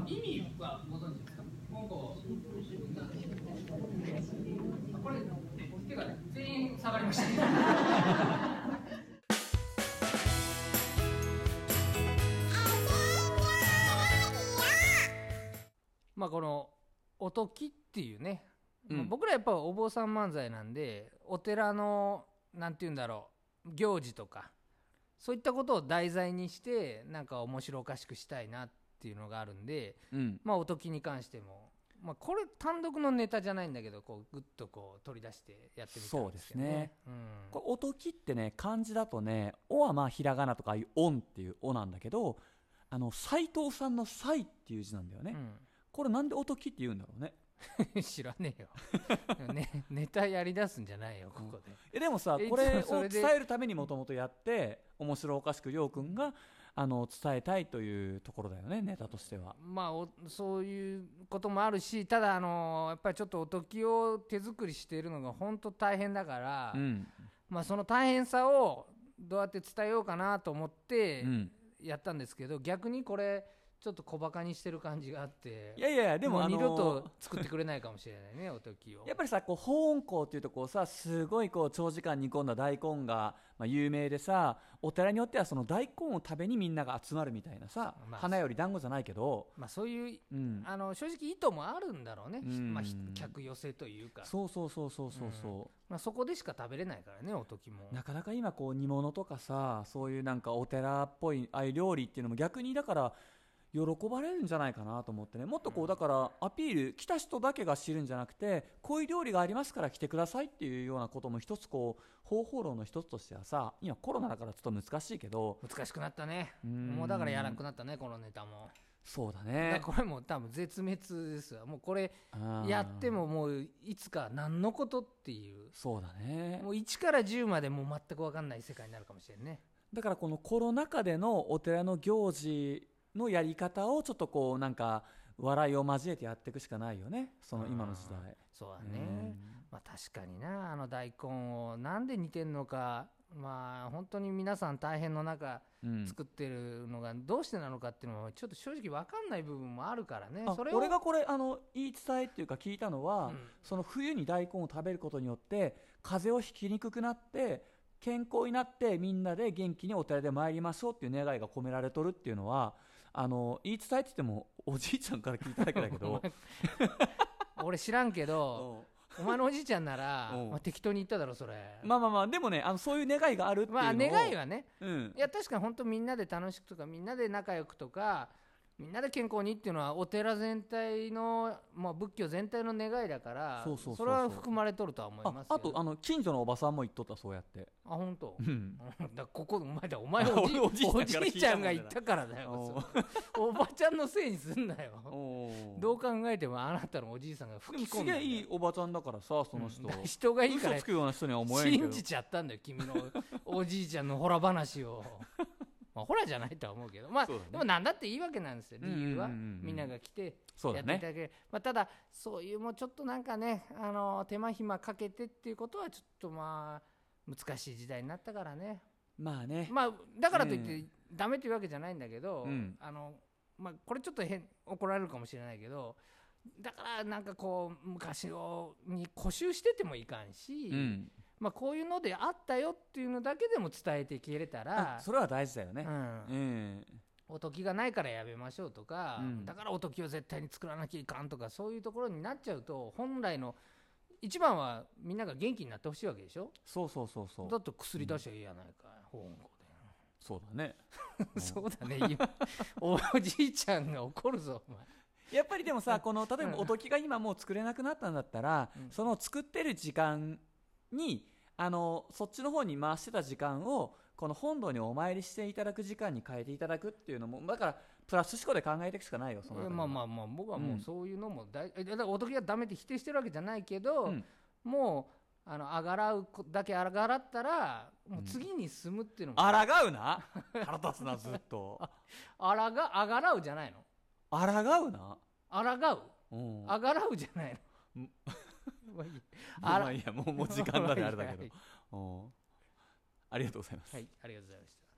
の意味はご存知ですか？本校あこれ手が全員下がりました。ね まあこの「おとき」っていうね、うん。まあ僕らやっぱお坊さん漫才なんでお寺のなんて言うんだろう行事とかそういったことを題材にしてなんか面白おかしくしたいなっていうのがあるんでうん。まあおときに関しても、まあ、これ単独のネタじゃないんだけどこうグッとこう取り出してやってみたんですけどね。うん。これおときってね漢字だとね「お」はまあひらがなとかああいう「おん」っていう「お」なんだけどあの斎藤さんの「斎」っていう字なんだよね、これなんでおときって言うんだろうね。うん、知らねえよ、ね、ネタやりだすんじゃないよここで。えでもさえこれを伝えるためにもともとやって面白おかしくりょうくんがあの伝えたいというところだよねネタとしては。まあ、おそういうこともあるし、ただ、あのやっぱりちょっとおときを手作りしているのが本当大変だから、うん。まあ、その大変さをどうやって伝えようかなと思ってうん。やったんですけど、逆にこれ、ちょっと小バカにしてる感じがあって、いやいやでもあのう二度と作ってくれないかもしれないね、おときを。やっぱりさこう保温香っていうとこうさすごいこう長時間煮込んだ大根が、まあ、有名でさお寺によってはその大根を食べにみんなが集まるみたいなさ、まあ花より団子じゃないけど、まあ、そういう、うん、あの正直意図もあるんだろうね、うん。まあ、ひ客寄せというか、そうそうそうそうそうそう、まあ、そこでしか食べれないからね、おときも。なかなか今こう煮物とかさそういうなんかお寺っぽいああいう料理っていうのも逆にだから喜ばれるんじゃないかなと思ってね。もっとこうだからアピール来た人だけが知るんじゃなくてこういう料理がありますから来てくださいっていうようなことも一つこう方法論の一つとしてはさ今コロナだからちょっと難しいけど。難しくなったね、ん。もうだからやらなくなったね、このネタも。そうだね。これも多分絶滅ですわ、もうこれやってももういつか何のことっていう、そうだね。もう1から10までもう全く分かんない世界になるかもしれんね。だからこのコロナ禍でのお寺の行事のやり方をちょっとこうなんか笑いを交えてやっていくしかないよね。その今の時代。そうだね、まあ、確かにな、あの大根をなんで似てんのか、まあ、本当に皆さん大変の中、うん。作ってるのがどうしてなのかっていうのは、ちょっと正直分かんない部分もあるからね、あそれを俺がこれあの言い伝えっていうか聞いたのは、うん。その冬に大根を食べることによって風邪をひきにくくなって健康になってみんなで元気にお寺で参りましょうっていう願いが込められとるっていうのはあの言い伝えっててもおじいちゃんから聞いただけだけど。俺知らんけど、お前のおじいちゃんなら、うん。まあ、適当に言っただろ、それ。まあまあまあでもねあのそういう願いがあるっていうのを。まあ、願いはね、うん。いや確かに本当みんなで楽しくとかみんなで仲良くとかみんなで健康にっていうのはお寺全体の、まあ、仏教全体の願いだからそうそうそれは含まれとるとは思いあますあとあの近所のおばさんも言っとったそうやって。あ本当、んうん。だここお前だお前おじ おじいちゃんおじいちゃんが言ったからだよ。おばちゃんのせいにすんなよ。おどう考えてもあなたのおじいさんが吹き込んだすげえいいおばちゃんだからさその人、人がいいから嘘つくような人には思えんけど。信じちゃったんだよ、君のおじいちゃんのホラ話を。まあ、ホラじゃないとは思うけど、まあ、ね。でもなんだっていいわけなんですよ、理由は。うんうんうん。うんみんなが来て、やっていただけ。る。まあ、ただ、そういうもうちょっとなんかね、あの、手間暇かけてっていうことは、ちょっとまあ、難しい時代になったからね。まあね、まあ、だからといって、ダメというわけじゃないんだけど、うん。あの、まあ、これちょっと変、怒られるかもしれないけど、だからなんかこう昔をに固執しててもいかんし、うんまあ、こういうのであったよっていうのだけでも伝えていけれたらあ、それは大事だよね。う、ん、うん。おときがないからやめましょうとか、うん。だからおときを絶対に作らなきゃいかんとかそういうところになっちゃうと本来の一番はみんなが元気になってほしいわけでしょ？そうそうそうそう。だって薬出しゃいいやないかい、保温庫そうだね。でそうだね。今おじいちゃんが怒るぞお前。やっぱりでもさこの例えうんばおときが今もう作れなくなったんだったら、その作ってる時間にあのそっちの方に回してた時間をこの本堂にお参りしていただく時間に変えていただくっていうのもだからプラス思考で考えていくしかないよそのまあまあまあ僕はもうそういうのも大、えだからおときがダメって否定してるわけじゃないけど、うん。もうあのあがらうこだけあがらったらもう次に進むっていうのも、あらがうな？腹立つなずっと。あらがあがらうじゃないの？あらがうな？あらがう？うん。あがらうじゃないの？まあいい。まあいいやもうもう 時間だねあれだけはい。どうんありがとうございます。はいありがとうございました